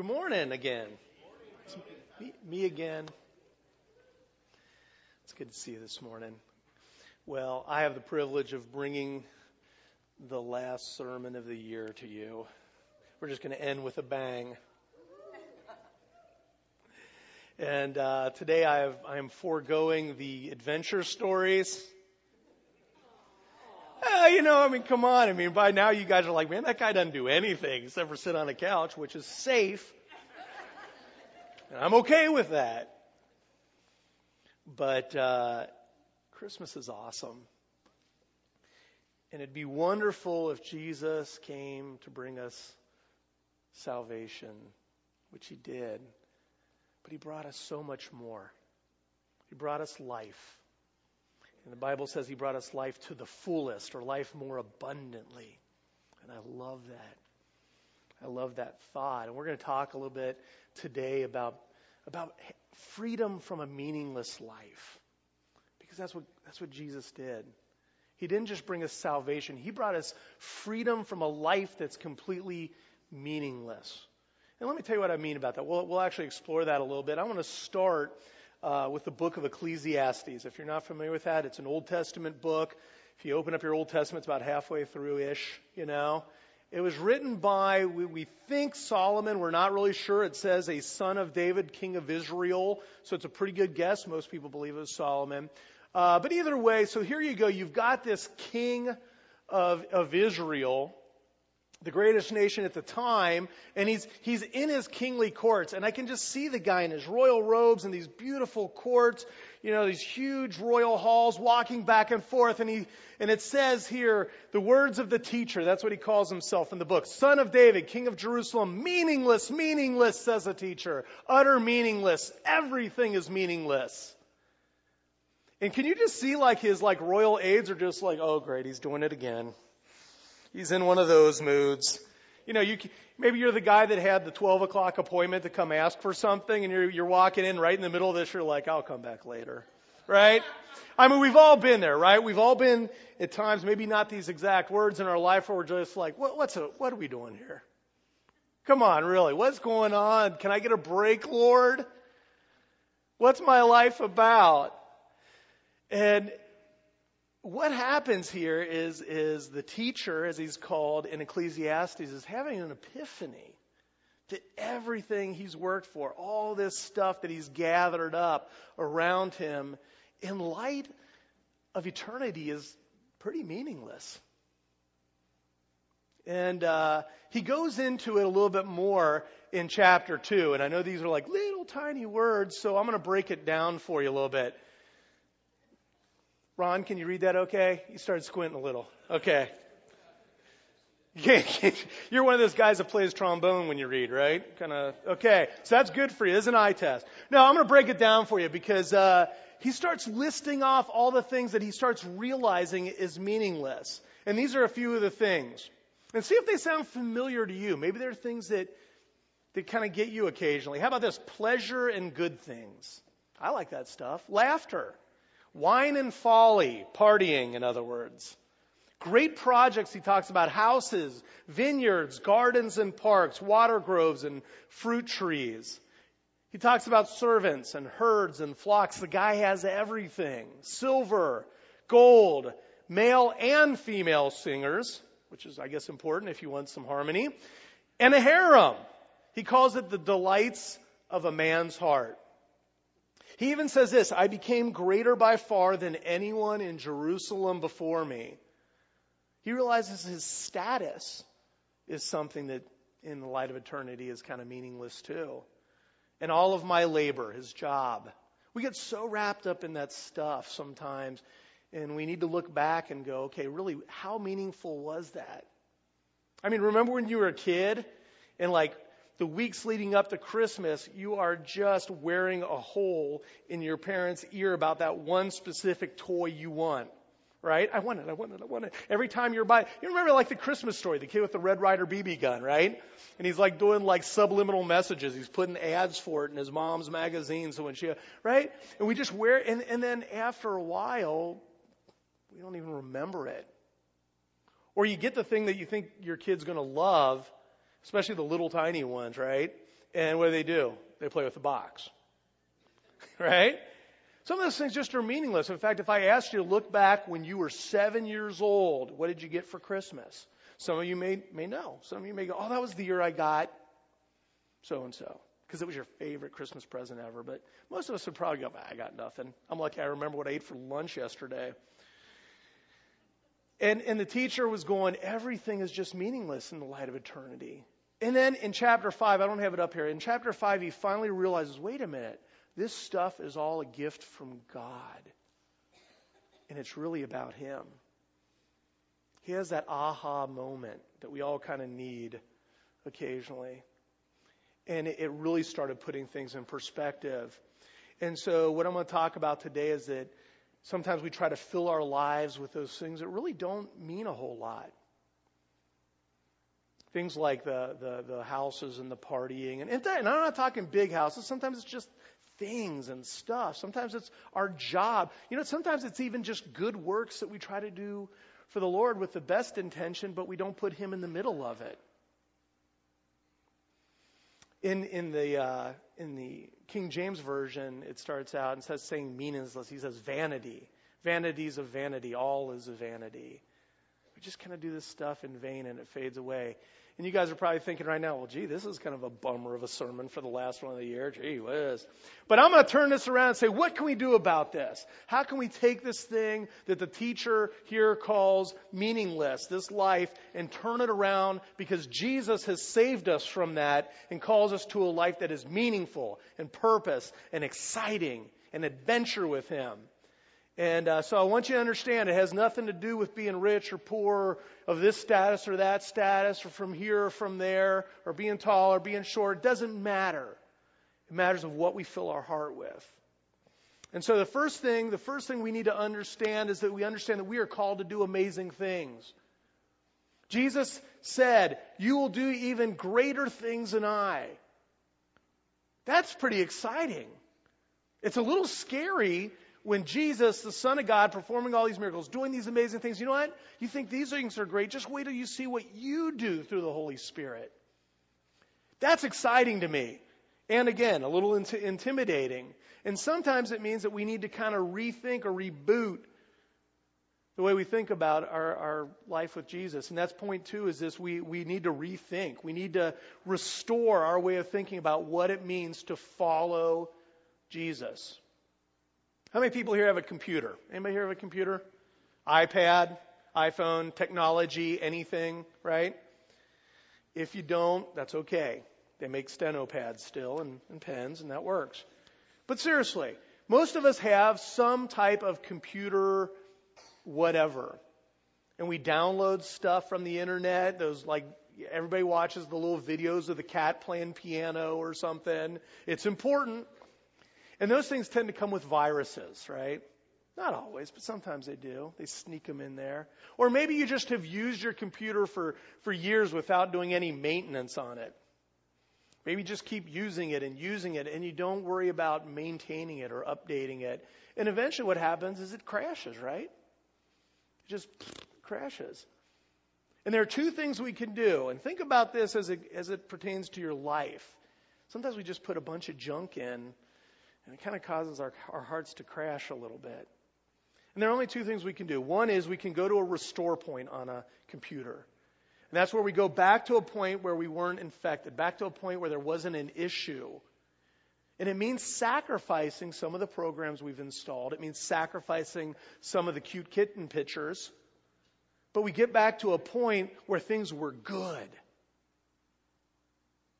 Good morning again. Me, me again. It's good to see you this morning. Well, I have the privilege of bringing the last sermon of the year to you. We're just going to end with a bang. And uh, today I, have, I am foregoing the adventure stories. Uh, you know, I mean, come on. I mean, by now you guys are like, man, that guy doesn't do anything except for sit on a couch, which is safe. And I'm okay with that. But uh, Christmas is awesome. And it'd be wonderful if Jesus came to bring us salvation, which he did. But he brought us so much more. He brought us life. And the Bible says he brought us life to the fullest or life more abundantly. And I love that. I love that thought. And we're going to talk a little bit today about, about freedom from a meaningless life. Because that's what, that's what Jesus did. He didn't just bring us salvation, He brought us freedom from a life that's completely meaningless. And let me tell you what I mean about that. We'll, we'll actually explore that a little bit. I want to start uh, with the book of Ecclesiastes. If you're not familiar with that, it's an Old Testament book. If you open up your Old Testament, it's about halfway through ish, you know. It was written by, we, we, think Solomon. We're not really sure. It says a son of David, king of Israel. So it's a pretty good guess. Most people believe it was Solomon. Uh, but either way, so here you go. You've got this king of, of Israel the greatest nation at the time, and he's, he's in his kingly courts. And I can just see the guy in his royal robes and these beautiful courts, you know, these huge royal halls walking back and forth. And he, and it says here, the words of the teacher, that's what he calls himself in the book. Son of David, king of Jerusalem, meaningless, meaningless, says a teacher. Utter meaningless. Everything is meaningless. And can you just see like his like royal aides are just like, oh great, he's doing it again. He's in one of those moods. You know, you maybe you're the guy that had the 12 o'clock appointment to come ask for something, and you're you're walking in right in the middle of this. You're like, I'll come back later, right? I mean, we've all been there, right? We've all been at times, maybe not these exact words in our life, where we're just like, what, what's a, what are we doing here? Come on, really, what's going on? Can I get a break, Lord? What's my life about? And what happens here is, is the teacher, as he's called in Ecclesiastes, is having an epiphany that everything he's worked for, all this stuff that he's gathered up around him, in light of eternity, is pretty meaningless. And uh, he goes into it a little bit more in chapter 2. And I know these are like little tiny words, so I'm going to break it down for you a little bit. Ron, can you read that okay? You started squinting a little. Okay. You're one of those guys that plays trombone when you read, right? Kind of, okay. So that's good for you. It's an eye test. Now, I'm going to break it down for you because uh, he starts listing off all the things that he starts realizing is meaningless. And these are a few of the things. And see if they sound familiar to you. Maybe there are things that, that kind of get you occasionally. How about this? Pleasure and good things. I like that stuff. Laughter. Wine and folly, partying, in other words. Great projects, he talks about houses, vineyards, gardens and parks, water groves and fruit trees. He talks about servants and herds and flocks. The guy has everything silver, gold, male and female singers, which is, I guess, important if you want some harmony, and a harem. He calls it the delights of a man's heart. He even says this I became greater by far than anyone in Jerusalem before me. He realizes his status is something that, in the light of eternity, is kind of meaningless too. And all of my labor, his job. We get so wrapped up in that stuff sometimes, and we need to look back and go, okay, really, how meaningful was that? I mean, remember when you were a kid and like the weeks leading up to Christmas, you are just wearing a hole in your parents' ear about that one specific toy you want. Right? I want it, I want it, I want it. Every time you're by, you remember like the Christmas story, the kid with the Red Ryder BB gun, right? And he's like doing like subliminal messages. He's putting ads for it in his mom's magazine. So when she, right? And we just wear, and, and then after a while, we don't even remember it. Or you get the thing that you think your kid's going to love, especially the little tiny ones, right? And what do they do? They play with the box. right? Some of those things just are meaningless. In fact, if I asked you to look back when you were seven years old, what did you get for Christmas? Some of you may, may know. Some of you may go, oh, that was the year I got so and so. Because it was your favorite Christmas present ever. But most of us would probably go, I got nothing. I'm lucky I remember what I ate for lunch yesterday. And, and the teacher was going, everything is just meaningless in the light of eternity. And then in chapter 5, I don't have it up here. In chapter 5, he finally realizes wait a minute, this stuff is all a gift from God. And it's really about him. He has that aha moment that we all kind of need occasionally. And it really started putting things in perspective. And so, what I'm going to talk about today is that sometimes we try to fill our lives with those things that really don't mean a whole lot. Things like the, the, the houses and the partying. And, and I'm not talking big houses. Sometimes it's just things and stuff. Sometimes it's our job. You know, sometimes it's even just good works that we try to do for the Lord with the best intention, but we don't put Him in the middle of it. In, in, the, uh, in the King James Version, it starts out and says saying meaningless. He says vanity. Vanities of vanity. All is a vanity. We just kind of do this stuff in vain and it fades away. And you guys are probably thinking right now, well, gee, this is kind of a bummer of a sermon for the last one of the year. Gee whiz. But I'm going to turn this around and say, what can we do about this? How can we take this thing that the teacher here calls meaningless, this life, and turn it around because Jesus has saved us from that and calls us to a life that is meaningful and purpose and exciting and adventure with Him. And uh, so I want you to understand it has nothing to do with being rich or poor, of this status or that status, or from here or from there, or being tall or being short. It doesn't matter. It matters of what we fill our heart with. And so the first thing, the first thing we need to understand is that we understand that we are called to do amazing things. Jesus said, You will do even greater things than I. That's pretty exciting. It's a little scary when Jesus, the Son of God, performing all these miracles, doing these amazing things, you know what? You think these things are great. Just wait till you see what you do through the Holy Spirit. That's exciting to me. And again, a little int- intimidating. And sometimes it means that we need to kind of rethink or reboot the way we think about our, our life with Jesus. And that's point two is this we, we need to rethink. We need to restore our way of thinking about what it means to follow Jesus. How many people here have a computer? Anybody here have a computer? iPad, iPhone, technology, anything, right? If you don't, that's okay. They make steno pads still and, and pens, and that works. But seriously, most of us have some type of computer, whatever. And we download stuff from the internet, those like everybody watches the little videos of the cat playing piano or something. It's important. And those things tend to come with viruses, right? Not always, but sometimes they do. They sneak them in there. Or maybe you just have used your computer for, for years without doing any maintenance on it. Maybe just keep using it and using it and you don't worry about maintaining it or updating it. And eventually what happens is it crashes, right? It just crashes. And there are two things we can do. And think about this as it, as it pertains to your life. Sometimes we just put a bunch of junk in and it kind of causes our, our hearts to crash a little bit. And there are only two things we can do. One is we can go to a restore point on a computer. And that's where we go back to a point where we weren't infected, back to a point where there wasn't an issue. And it means sacrificing some of the programs we've installed. It means sacrificing some of the cute kitten pictures. But we get back to a point where things were good.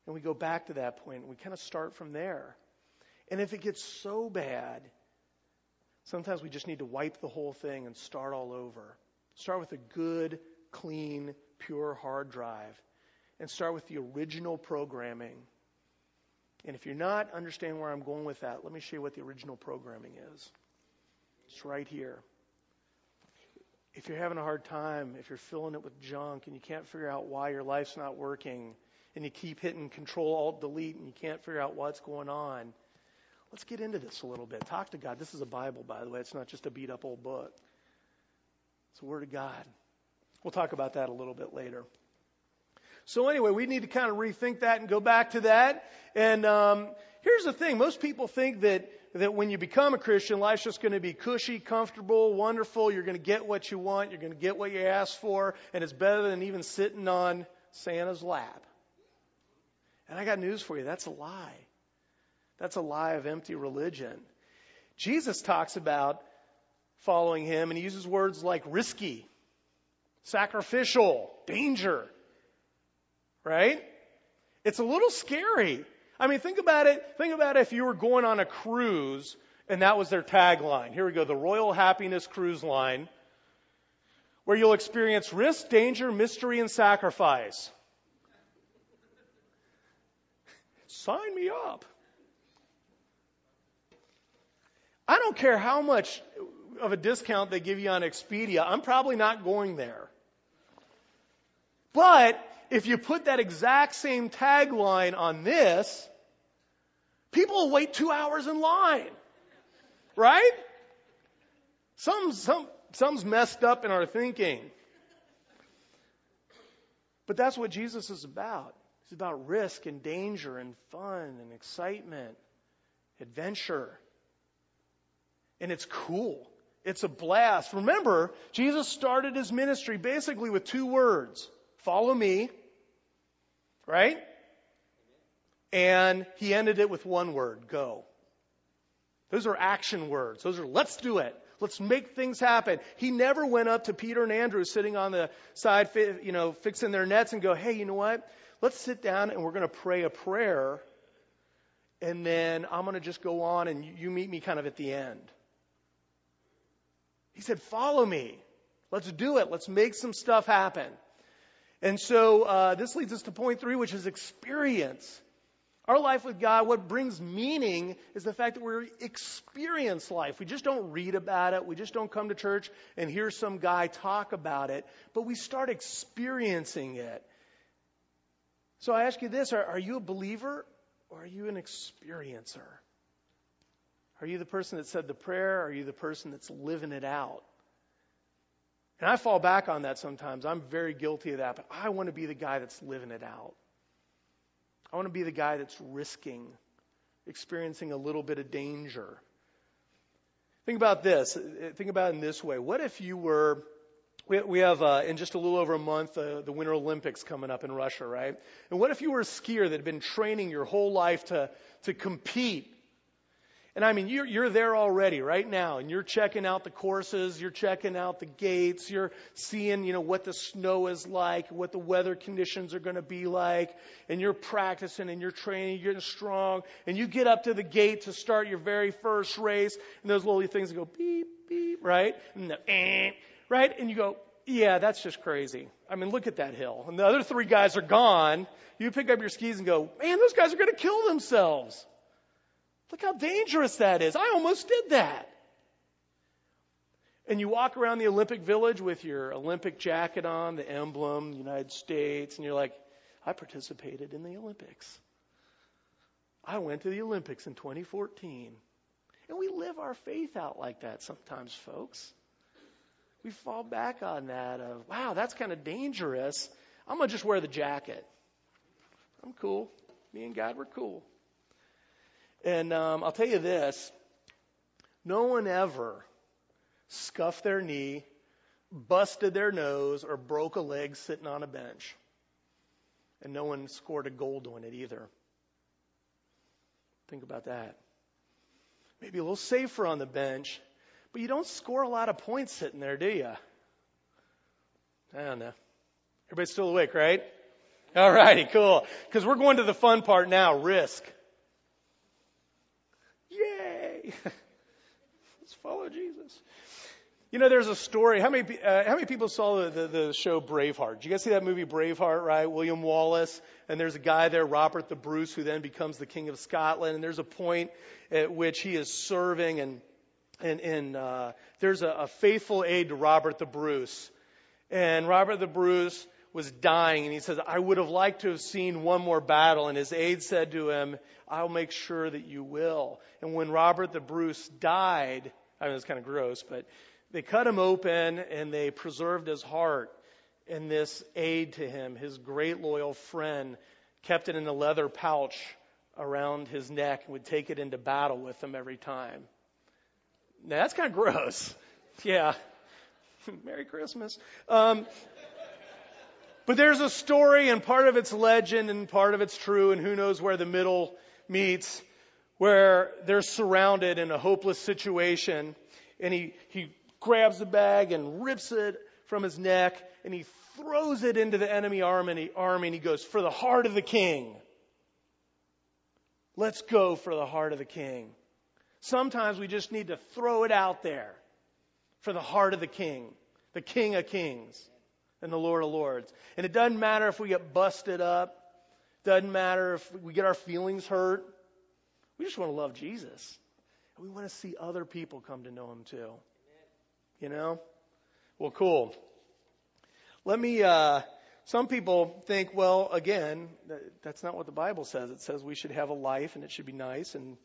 And we go back to that point and we kind of start from there. And if it gets so bad, sometimes we just need to wipe the whole thing and start all over. Start with a good, clean, pure hard drive and start with the original programming. And if you're not understanding where I'm going with that, let me show you what the original programming is. It's right here. If you're having a hard time, if you're filling it with junk and you can't figure out why your life's not working, and you keep hitting Control Alt Delete and you can't figure out what's going on, Let's get into this a little bit. Talk to God. This is a Bible, by the way. It's not just a beat up old book, it's the Word of God. We'll talk about that a little bit later. So anyway, we need to kind of rethink that and go back to that. And um, here's the thing: most people think that that when you become a Christian, life's just going to be cushy, comfortable, wonderful. You're going to get what you want. You're going to get what you ask for, and it's better than even sitting on Santa's lap. And I got news for you: that's a lie. That's a lie of empty religion. Jesus talks about following him, and he uses words like risky, sacrificial, danger. Right? It's a little scary. I mean, think about it. Think about if you were going on a cruise and that was their tagline. Here we go, the Royal Happiness Cruise Line, where you'll experience risk, danger, mystery, and sacrifice. Sign me up. I don't care how much of a discount they give you on Expedia. I'm probably not going there. But if you put that exact same tagline on this, people will wait two hours in line. Right? Some, some, some's messed up in our thinking. But that's what Jesus is about. It's about risk and danger and fun and excitement, adventure. And it's cool. It's a blast. Remember, Jesus started his ministry basically with two words follow me Right? And he ended it with one word go. Those are action words. Those are let's do it. Let's make things happen. He never went up to Peter and Andrew sitting on the side, you know, fixing their nets and go, hey, you know what? Let's sit down and we're going to pray a prayer. And then I'm going to just go on and you meet me kind of at the end. He said, follow me. Let's do it. Let's make some stuff happen. And so uh, this leads us to point three, which is experience. Our life with God, what brings meaning is the fact that we experience life. We just don't read about it. We just don't come to church and hear some guy talk about it, but we start experiencing it. So I ask you this are, are you a believer or are you an experiencer? Are you the person that said the prayer? Are you the person that's living it out? And I fall back on that sometimes. I'm very guilty of that, but I want to be the guy that's living it out. I want to be the guy that's risking, experiencing a little bit of danger. Think about this. Think about it in this way. What if you were, we have uh, in just a little over a month uh, the Winter Olympics coming up in Russia, right? And what if you were a skier that had been training your whole life to, to compete and I mean, you're, you're there already right now, and you're checking out the courses, you're checking out the gates, you're seeing, you know, what the snow is like, what the weather conditions are going to be like, and you're practicing and you're training, you're getting strong, and you get up to the gate to start your very first race, and those little things go beep, beep, right? And the, eh, right? And you go, yeah, that's just crazy. I mean, look at that hill. And the other three guys are gone. You pick up your skis and go, man, those guys are going to kill themselves. Look how dangerous that is. I almost did that. And you walk around the Olympic Village with your Olympic jacket on, the emblem, United States, and you're like, I participated in the Olympics. I went to the Olympics in 2014. And we live our faith out like that sometimes, folks. We fall back on that of, wow, that's kind of dangerous. I'm going to just wear the jacket. I'm cool. Me and God, we're cool. And um, I'll tell you this no one ever scuffed their knee, busted their nose, or broke a leg sitting on a bench. And no one scored a goal on it either. Think about that. Maybe a little safer on the bench, but you don't score a lot of points sitting there, do you? I don't know. Everybody's still awake, right? All righty, cool. Because we're going to the fun part now risk. Let's follow Jesus. You know, there's a story. How many uh, how many people saw the, the, the show Braveheart? Did you guys see that movie Braveheart? Right, William Wallace, and there's a guy there, Robert the Bruce, who then becomes the King of Scotland. And there's a point at which he is serving, and and, and uh, there's a, a faithful aide to Robert the Bruce, and Robert the Bruce was dying, and he says, I would have liked to have seen one more battle. And his aide said to him, I'll make sure that you will. And when Robert the Bruce died, I mean, it's kind of gross, but they cut him open and they preserved his heart. and this aide to him, his great loyal friend, kept it in a leather pouch around his neck and would take it into battle with him every time. Now that's kind of gross. Yeah. Merry Christmas. Um, but there's a story, and part of it's legend, and part of it's true, and who knows where the middle meets, where they're surrounded in a hopeless situation, and he, he grabs the bag and rips it from his neck, and he throws it into the enemy army, army and he goes, For the heart of the king. Let's go for the heart of the king. Sometimes we just need to throw it out there for the heart of the king, the king of kings and the Lord of lords. And it doesn't matter if we get busted up, doesn't matter if we get our feelings hurt. We just want to love Jesus. And we want to see other people come to know him too. You know? Well, cool. Let me, uh, some people think, well, again, that's not what the Bible says. It says we should have a life and it should be nice and,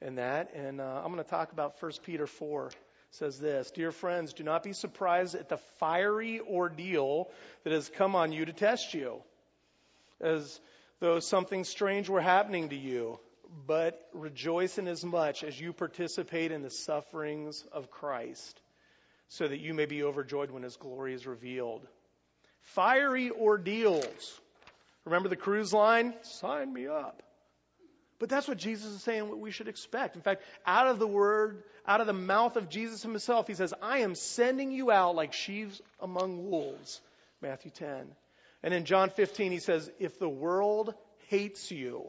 and that. And uh, I'm going to talk about 1 Peter 4. Says this Dear friends, do not be surprised at the fiery ordeal that has come on you to test you, as though something strange were happening to you. But rejoice in as much as you participate in the sufferings of Christ, so that you may be overjoyed when his glory is revealed fiery ordeals. Remember the cruise line? Sign me up. But that's what Jesus is saying what we should expect. In fact, out of the word, out of the mouth of Jesus himself, he says, I am sending you out like sheaves among wolves. Matthew 10. And in John 15, he says, If the world hates you,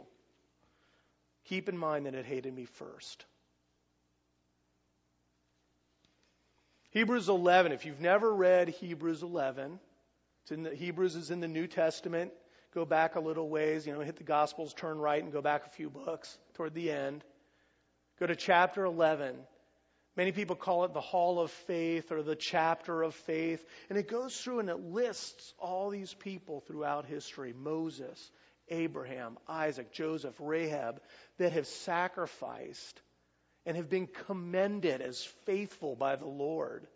keep in mind that it hated me first. Hebrews 11, if you've never read Hebrews 11, it's in the, Hebrews is in the New Testament. Go back a little ways, you know, hit the Gospels, turn right, and go back a few books toward the end. Go to chapter 11. Many people call it the Hall of Faith or the chapter of faith. And it goes through and it lists all these people throughout history Moses, Abraham, Isaac, Joseph, Rahab that have sacrificed and have been commended as faithful by the Lord.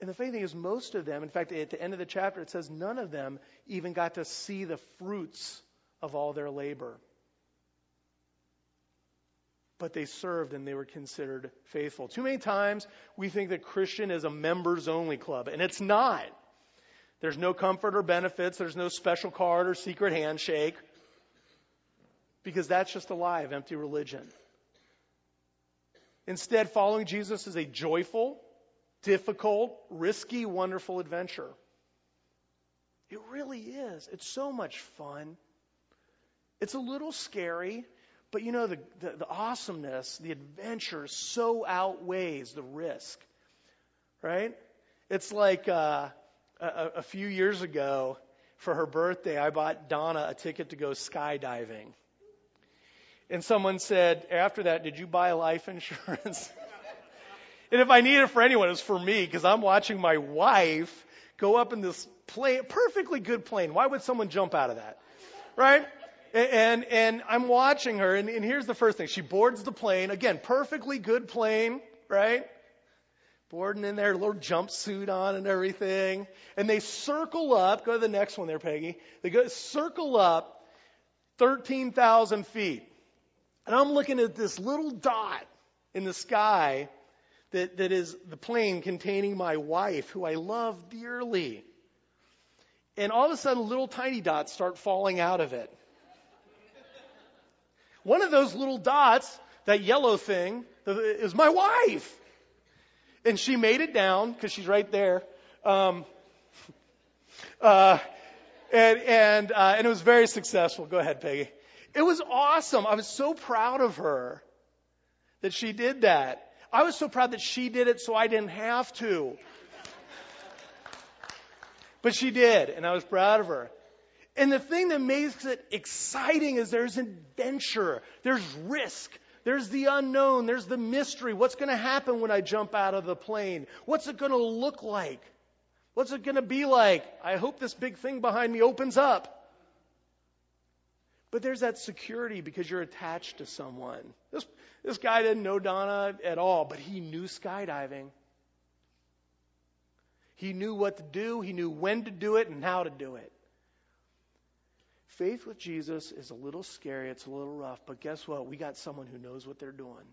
And the funny thing is, most of them, in fact, at the end of the chapter, it says none of them even got to see the fruits of all their labor. But they served and they were considered faithful. Too many times we think that Christian is a members only club, and it's not. There's no comfort or benefits, there's no special card or secret handshake, because that's just a lie of empty religion. Instead, following Jesus is a joyful, difficult, risky, wonderful adventure. It really is. It's so much fun. It's a little scary, but you know, the, the, the awesomeness, the adventure so outweighs the risk, right? It's like uh, a, a few years ago for her birthday, I bought Donna a ticket to go skydiving. And someone said, after that, did you buy life insurance? And if I need it for anyone, it's for me because I'm watching my wife go up in this plane, perfectly good plane. Why would someone jump out of that? Right? And, and I'm watching her, and, and here's the first thing. She boards the plane. Again, perfectly good plane, right? Boarding in there, little jumpsuit on and everything. And they circle up, go to the next one there, Peggy. They go circle up 13,000 feet. And I'm looking at this little dot in the sky that, that is the plane containing my wife, who I love dearly. And all of a sudden, little tiny dots start falling out of it. One of those little dots, that yellow thing, is my wife. And she made it down because she's right there. Um, uh, and and uh, and it was very successful. Go ahead, Peggy. It was awesome. I was so proud of her that she did that. I was so proud that she did it so I didn't have to. But she did, and I was proud of her. And the thing that makes it exciting is there's adventure, there's risk, there's the unknown, there's the mystery. What's going to happen when I jump out of the plane? What's it going to look like? What's it going to be like? I hope this big thing behind me opens up. But there's that security because you're attached to someone. This, this guy didn't know Donna at all, but he knew skydiving. He knew what to do, he knew when to do it, and how to do it. Faith with Jesus is a little scary, it's a little rough, but guess what? We got someone who knows what they're doing.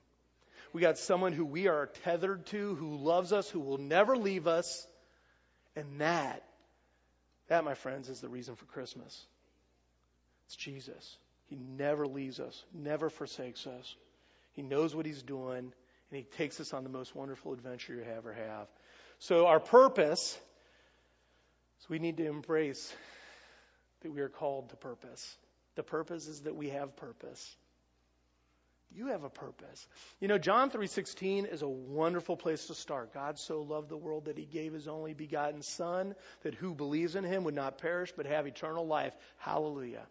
We got someone who we are tethered to, who loves us, who will never leave us. And that, that, my friends, is the reason for Christmas. It's Jesus. He never leaves us, never forsakes us. He knows what he's doing, and he takes us on the most wonderful adventure you ever have. So, our purpose is we need to embrace that we are called to purpose. The purpose is that we have purpose. You have a purpose. You know, John 3:16 is a wonderful place to start. God so loved the world that he gave his only begotten son that who believes in him would not perish but have eternal life. Hallelujah.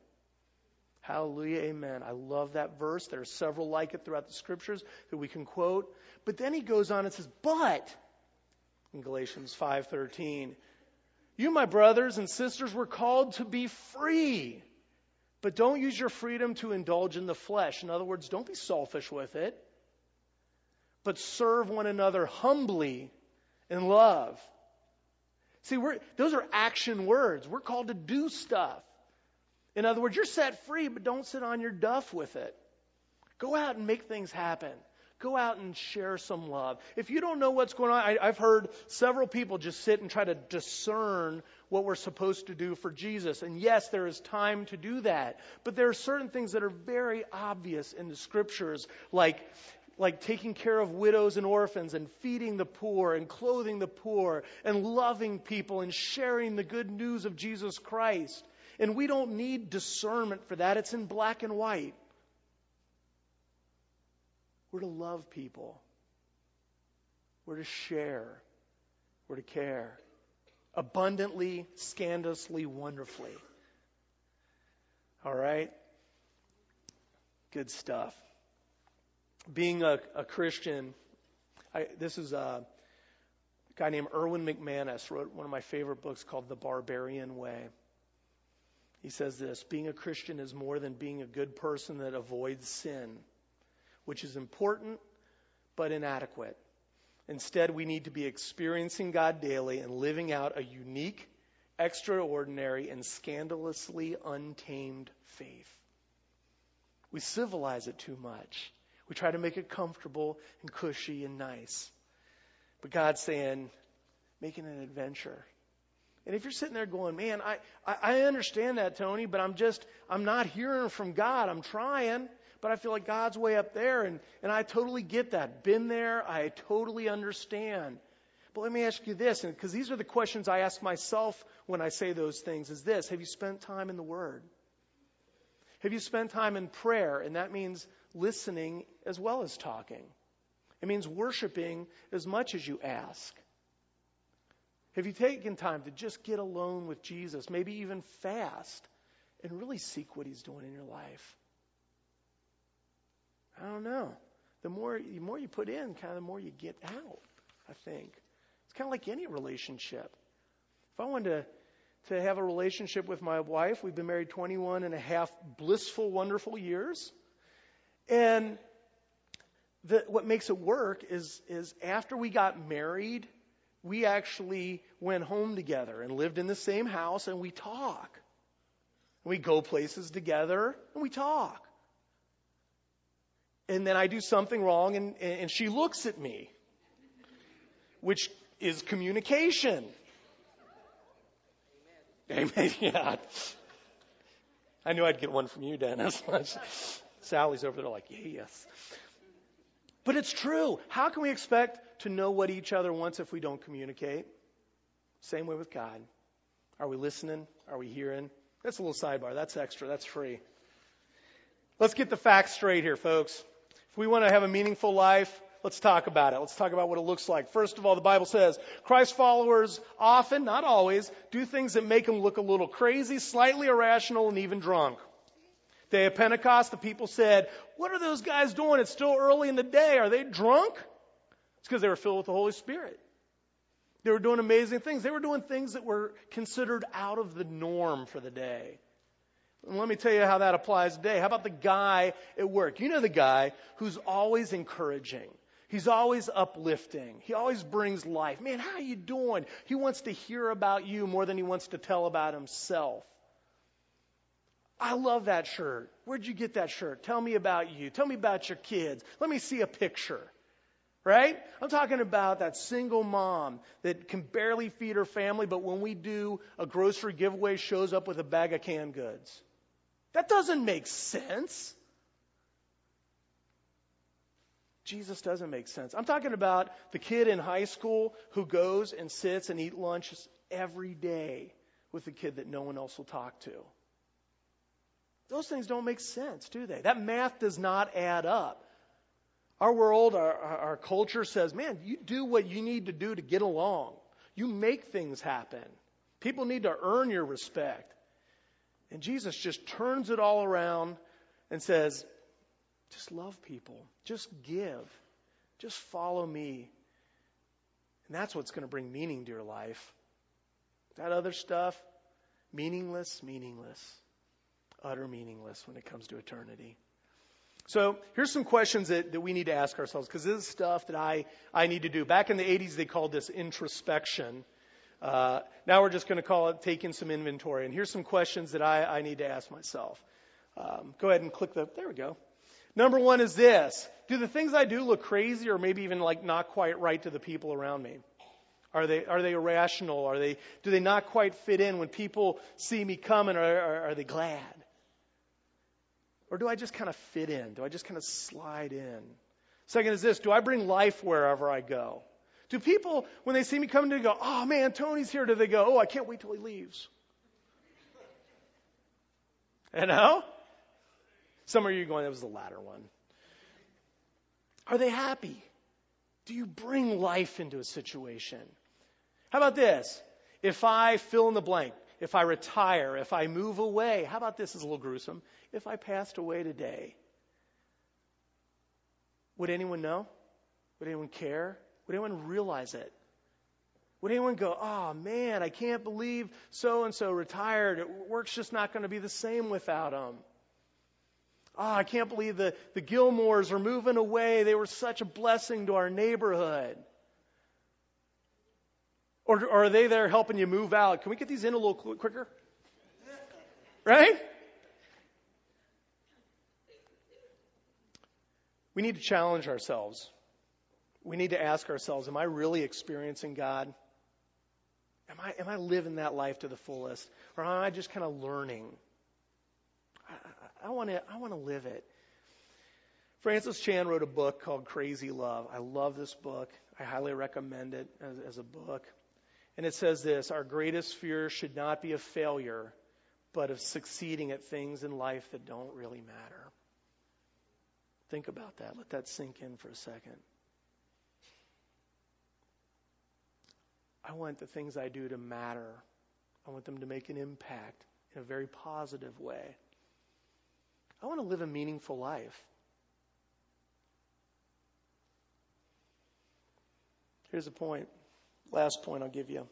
Hallelujah. Amen. I love that verse. There are several like it throughout the scriptures that we can quote. But then he goes on and says, "But in Galatians 5:13, you my brothers and sisters were called to be free." But don't use your freedom to indulge in the flesh. In other words, don't be selfish with it, but serve one another humbly in love. See, those are action words. We're called to do stuff. In other words, you're set free, but don't sit on your duff with it. Go out and make things happen. Go out and share some love. If you don't know what's going on, I, have heard several people just sit and try to discern what we're supposed to do for Jesus. And yes, there is time to do that. But there are certain things that are very obvious in the scriptures, like like taking care of widows and orphans and feeding the poor and clothing the poor and loving people and sharing the good news of Jesus Christ. And we don't need discernment for that. It's in black and white. We're to love people. We're to share. We're to care abundantly, scandalously, wonderfully. All right? Good stuff. Being a, a Christian, I, this is a guy named Erwin McManus wrote one of my favorite books called The Barbarian Way. He says this Being a Christian is more than being a good person that avoids sin, which is important but inadequate. Instead, we need to be experiencing God daily and living out a unique, extraordinary, and scandalously untamed faith. We civilize it too much. We try to make it comfortable and cushy and nice. But God's saying, making an adventure. And if you're sitting there going, man, I, I, I understand that, Tony, but I'm just, I'm not hearing from God. I'm trying but I feel like God's way up there, and, and I totally get that. Been there, I totally understand. But let me ask you this, because these are the questions I ask myself when I say those things, is this Have you spent time in the Word? Have you spent time in prayer? And that means listening as well as talking. It means worshiping as much as you ask. Have you taken time to just get alone with Jesus, maybe even fast, and really seek what He's doing in your life? I don't know. The more, the more you put in, kind of the more you get out, I think. It's kind of like any relationship. If I wanted to, to have a relationship with my wife, we've been married 21 and a half blissful, wonderful years. And the, what makes it work is, is after we got married, we actually went home together and lived in the same house and we talk. We go places together and we talk and then I do something wrong and, and she looks at me, which is communication. Amen. Amen. Yeah. I knew I'd get one from you, Dennis. Sally's over there like, yes. But it's true. How can we expect to know what each other wants if we don't communicate? Same way with God. Are we listening? Are we hearing? That's a little sidebar. That's extra. That's free. Let's get the facts straight here, folks. If we want to have a meaningful life, let's talk about it. Let's talk about what it looks like. First of all, the Bible says Christ followers often, not always, do things that make them look a little crazy, slightly irrational, and even drunk. Day of Pentecost, the people said, What are those guys doing? It's still early in the day. Are they drunk? It's because they were filled with the Holy Spirit. They were doing amazing things. They were doing things that were considered out of the norm for the day. And let me tell you how that applies today. How about the guy at work? You know the guy who's always encouraging. He's always uplifting. He always brings life. Man, how are you doing? He wants to hear about you more than he wants to tell about himself. I love that shirt. Where'd you get that shirt? Tell me about you. Tell me about your kids. Let me see a picture. Right? I'm talking about that single mom that can barely feed her family, but when we do a grocery giveaway, shows up with a bag of canned goods. That doesn't make sense. Jesus doesn't make sense. I'm talking about the kid in high school who goes and sits and eats lunch every day with the kid that no one else will talk to. Those things don't make sense, do they? That math does not add up. Our world, our, our culture says, man, you do what you need to do to get along. You make things happen. People need to earn your respect. And Jesus just turns it all around and says, just love people. Just give. Just follow me. And that's what's going to bring meaning to your life. That other stuff, meaningless, meaningless. Utter meaningless when it comes to eternity. So here's some questions that, that we need to ask ourselves because this is stuff that I, I need to do. Back in the 80s, they called this introspection. Uh, now we're just going to call it taking some inventory. And here's some questions that I, I need to ask myself. Um, go ahead and click the, there we go. Number one is this. Do the things I do look crazy or maybe even like not quite right to the people around me? Are they, are they irrational? Are they, do they not quite fit in when people see me coming? Are, are they glad? Or do I just kind of fit in? Do I just kind of slide in? Second is this. Do I bring life wherever I go? Do people, when they see me coming, do they go, oh man, Tony's here? Do they go, oh, I can't wait till he leaves? You know? Some of you are going, that was the latter one. Are they happy? Do you bring life into a situation? How about this? If I fill in the blank, if I retire, if I move away, how about this is a little gruesome? If I passed away today, would anyone know? Would anyone care? Would anyone realize it? Would anyone go, oh man, I can't believe so and so retired. Work's just not going to be the same without him. Oh, ah, I can't believe the, the Gilmores are moving away. They were such a blessing to our neighborhood. Or, or are they there helping you move out? Can we get these in a little quicker? Right? We need to challenge ourselves. We need to ask ourselves, am I really experiencing God? Am I, am I living that life to the fullest? Or am I just kind of learning? I want to I want to live it. Francis Chan wrote a book called Crazy Love. I love this book. I highly recommend it as, as a book. And it says this Our greatest fear should not be of failure, but of succeeding at things in life that don't really matter. Think about that. Let that sink in for a second. I want the things I do to matter. I want them to make an impact in a very positive way. I want to live a meaningful life. Here's a point. Last point I'll give you.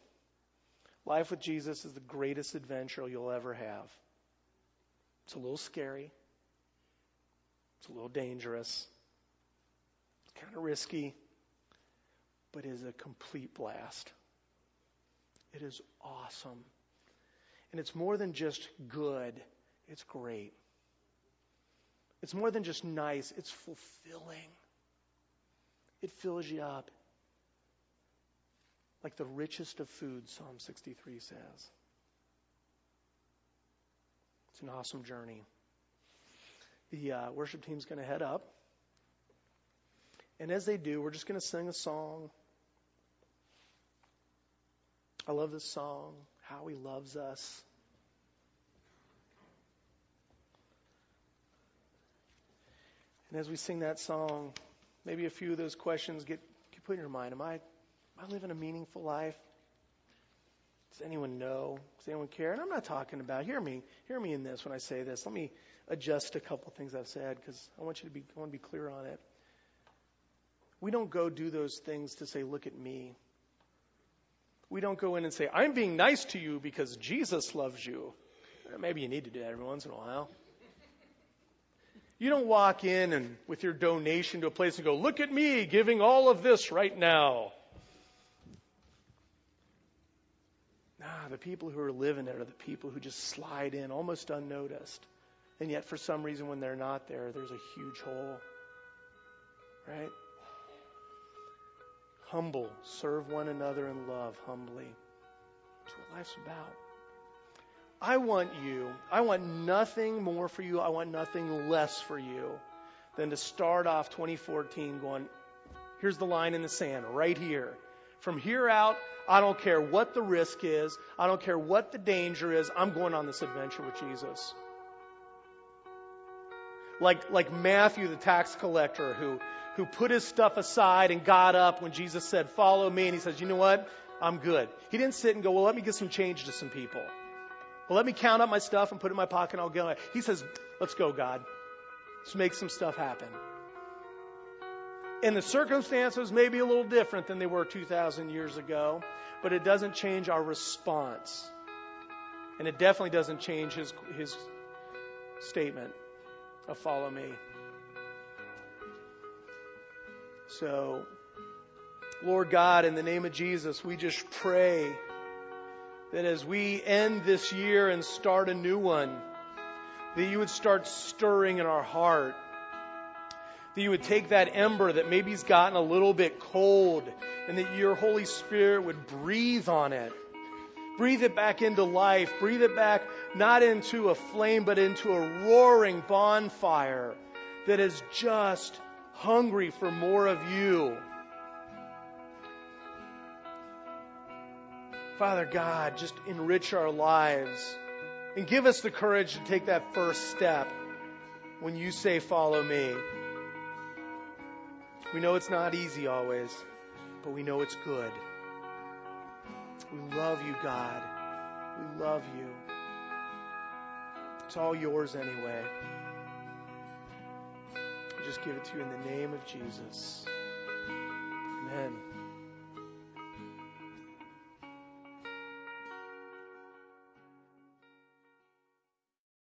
Life with Jesus is the greatest adventure you'll ever have. It's a little scary. It's a little dangerous. It's kind of risky. But it is a complete blast. It is awesome. And it's more than just good, it's great. It's more than just nice, it's fulfilling. It fills you up like the richest of food, Psalm 63 says. It's an awesome journey. The uh, worship team's going to head up. And as they do, we're just going to sing a song. I love this song, How He Loves Us. And as we sing that song, maybe a few of those questions get, get put in your mind. Am I, am I living a meaningful life? Does anyone know? Does anyone care? And I'm not talking about, hear me, hear me in this when I say this. Let me adjust a couple things I've said because I want you to be, I want to be clear on it. We don't go do those things to say, look at me. We don't go in and say, I'm being nice to you because Jesus loves you. Maybe you need to do that every once in a while. You don't walk in and with your donation to a place and go, look at me giving all of this right now. The people who are living it are the people who just slide in almost unnoticed. And yet, for some reason, when they're not there, there's a huge hole. Right? Humble. Serve one another in love humbly. That's what life's about. I want you, I want nothing more for you, I want nothing less for you than to start off 2014 going, here's the line in the sand, right here. From here out, I don't care what the risk is, I don't care what the danger is, I'm going on this adventure with Jesus. Like, like Matthew, the tax collector, who, who put his stuff aside and got up when Jesus said, Follow me. And he says, You know what? I'm good. He didn't sit and go, Well, let me get some change to some people. Well, let me count up my stuff and put it in my pocket and I'll go. He says, Let's go, God. Let's make some stuff happen. And the circumstances may be a little different than they were 2,000 years ago, but it doesn't change our response. And it definitely doesn't change his, his statement of follow me. So, Lord God, in the name of Jesus, we just pray that as we end this year and start a new one, that you would start stirring in our heart. That you would take that ember that maybe's gotten a little bit cold and that your Holy Spirit would breathe on it. Breathe it back into life. Breathe it back not into a flame, but into a roaring bonfire that is just hungry for more of you. Father God, just enrich our lives and give us the courage to take that first step when you say, Follow me. We know it's not easy always, but we know it's good. We love you, God. We love you. It's all yours anyway. We just give it to you in the name of Jesus.